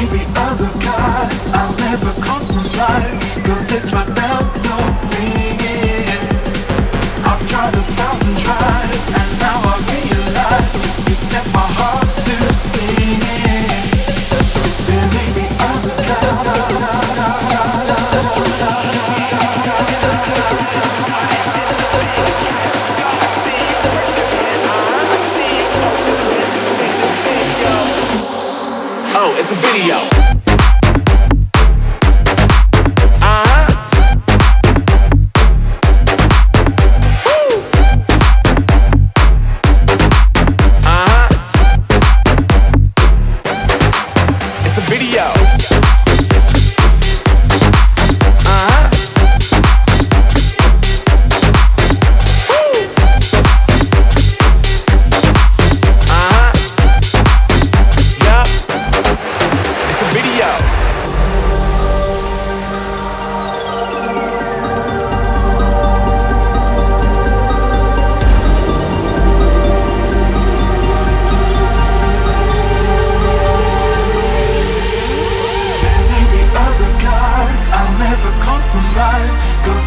may be other guys, Oh, it's a video. Uh-huh. Uh-huh. Cause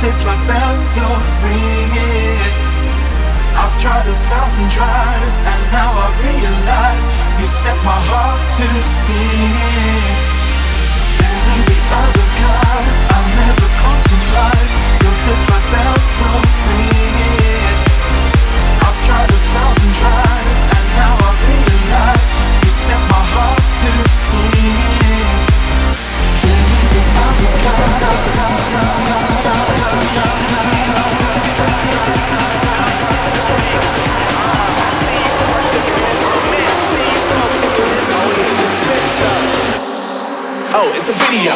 it's my bell you're ringing. I've tried a thousand tries And now I realize You set my heart to singing Oh, it's a video.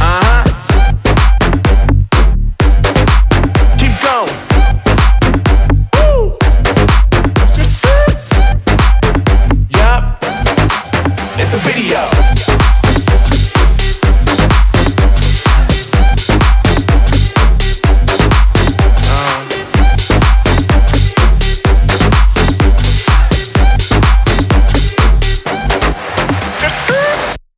Uh-huh. It's a video.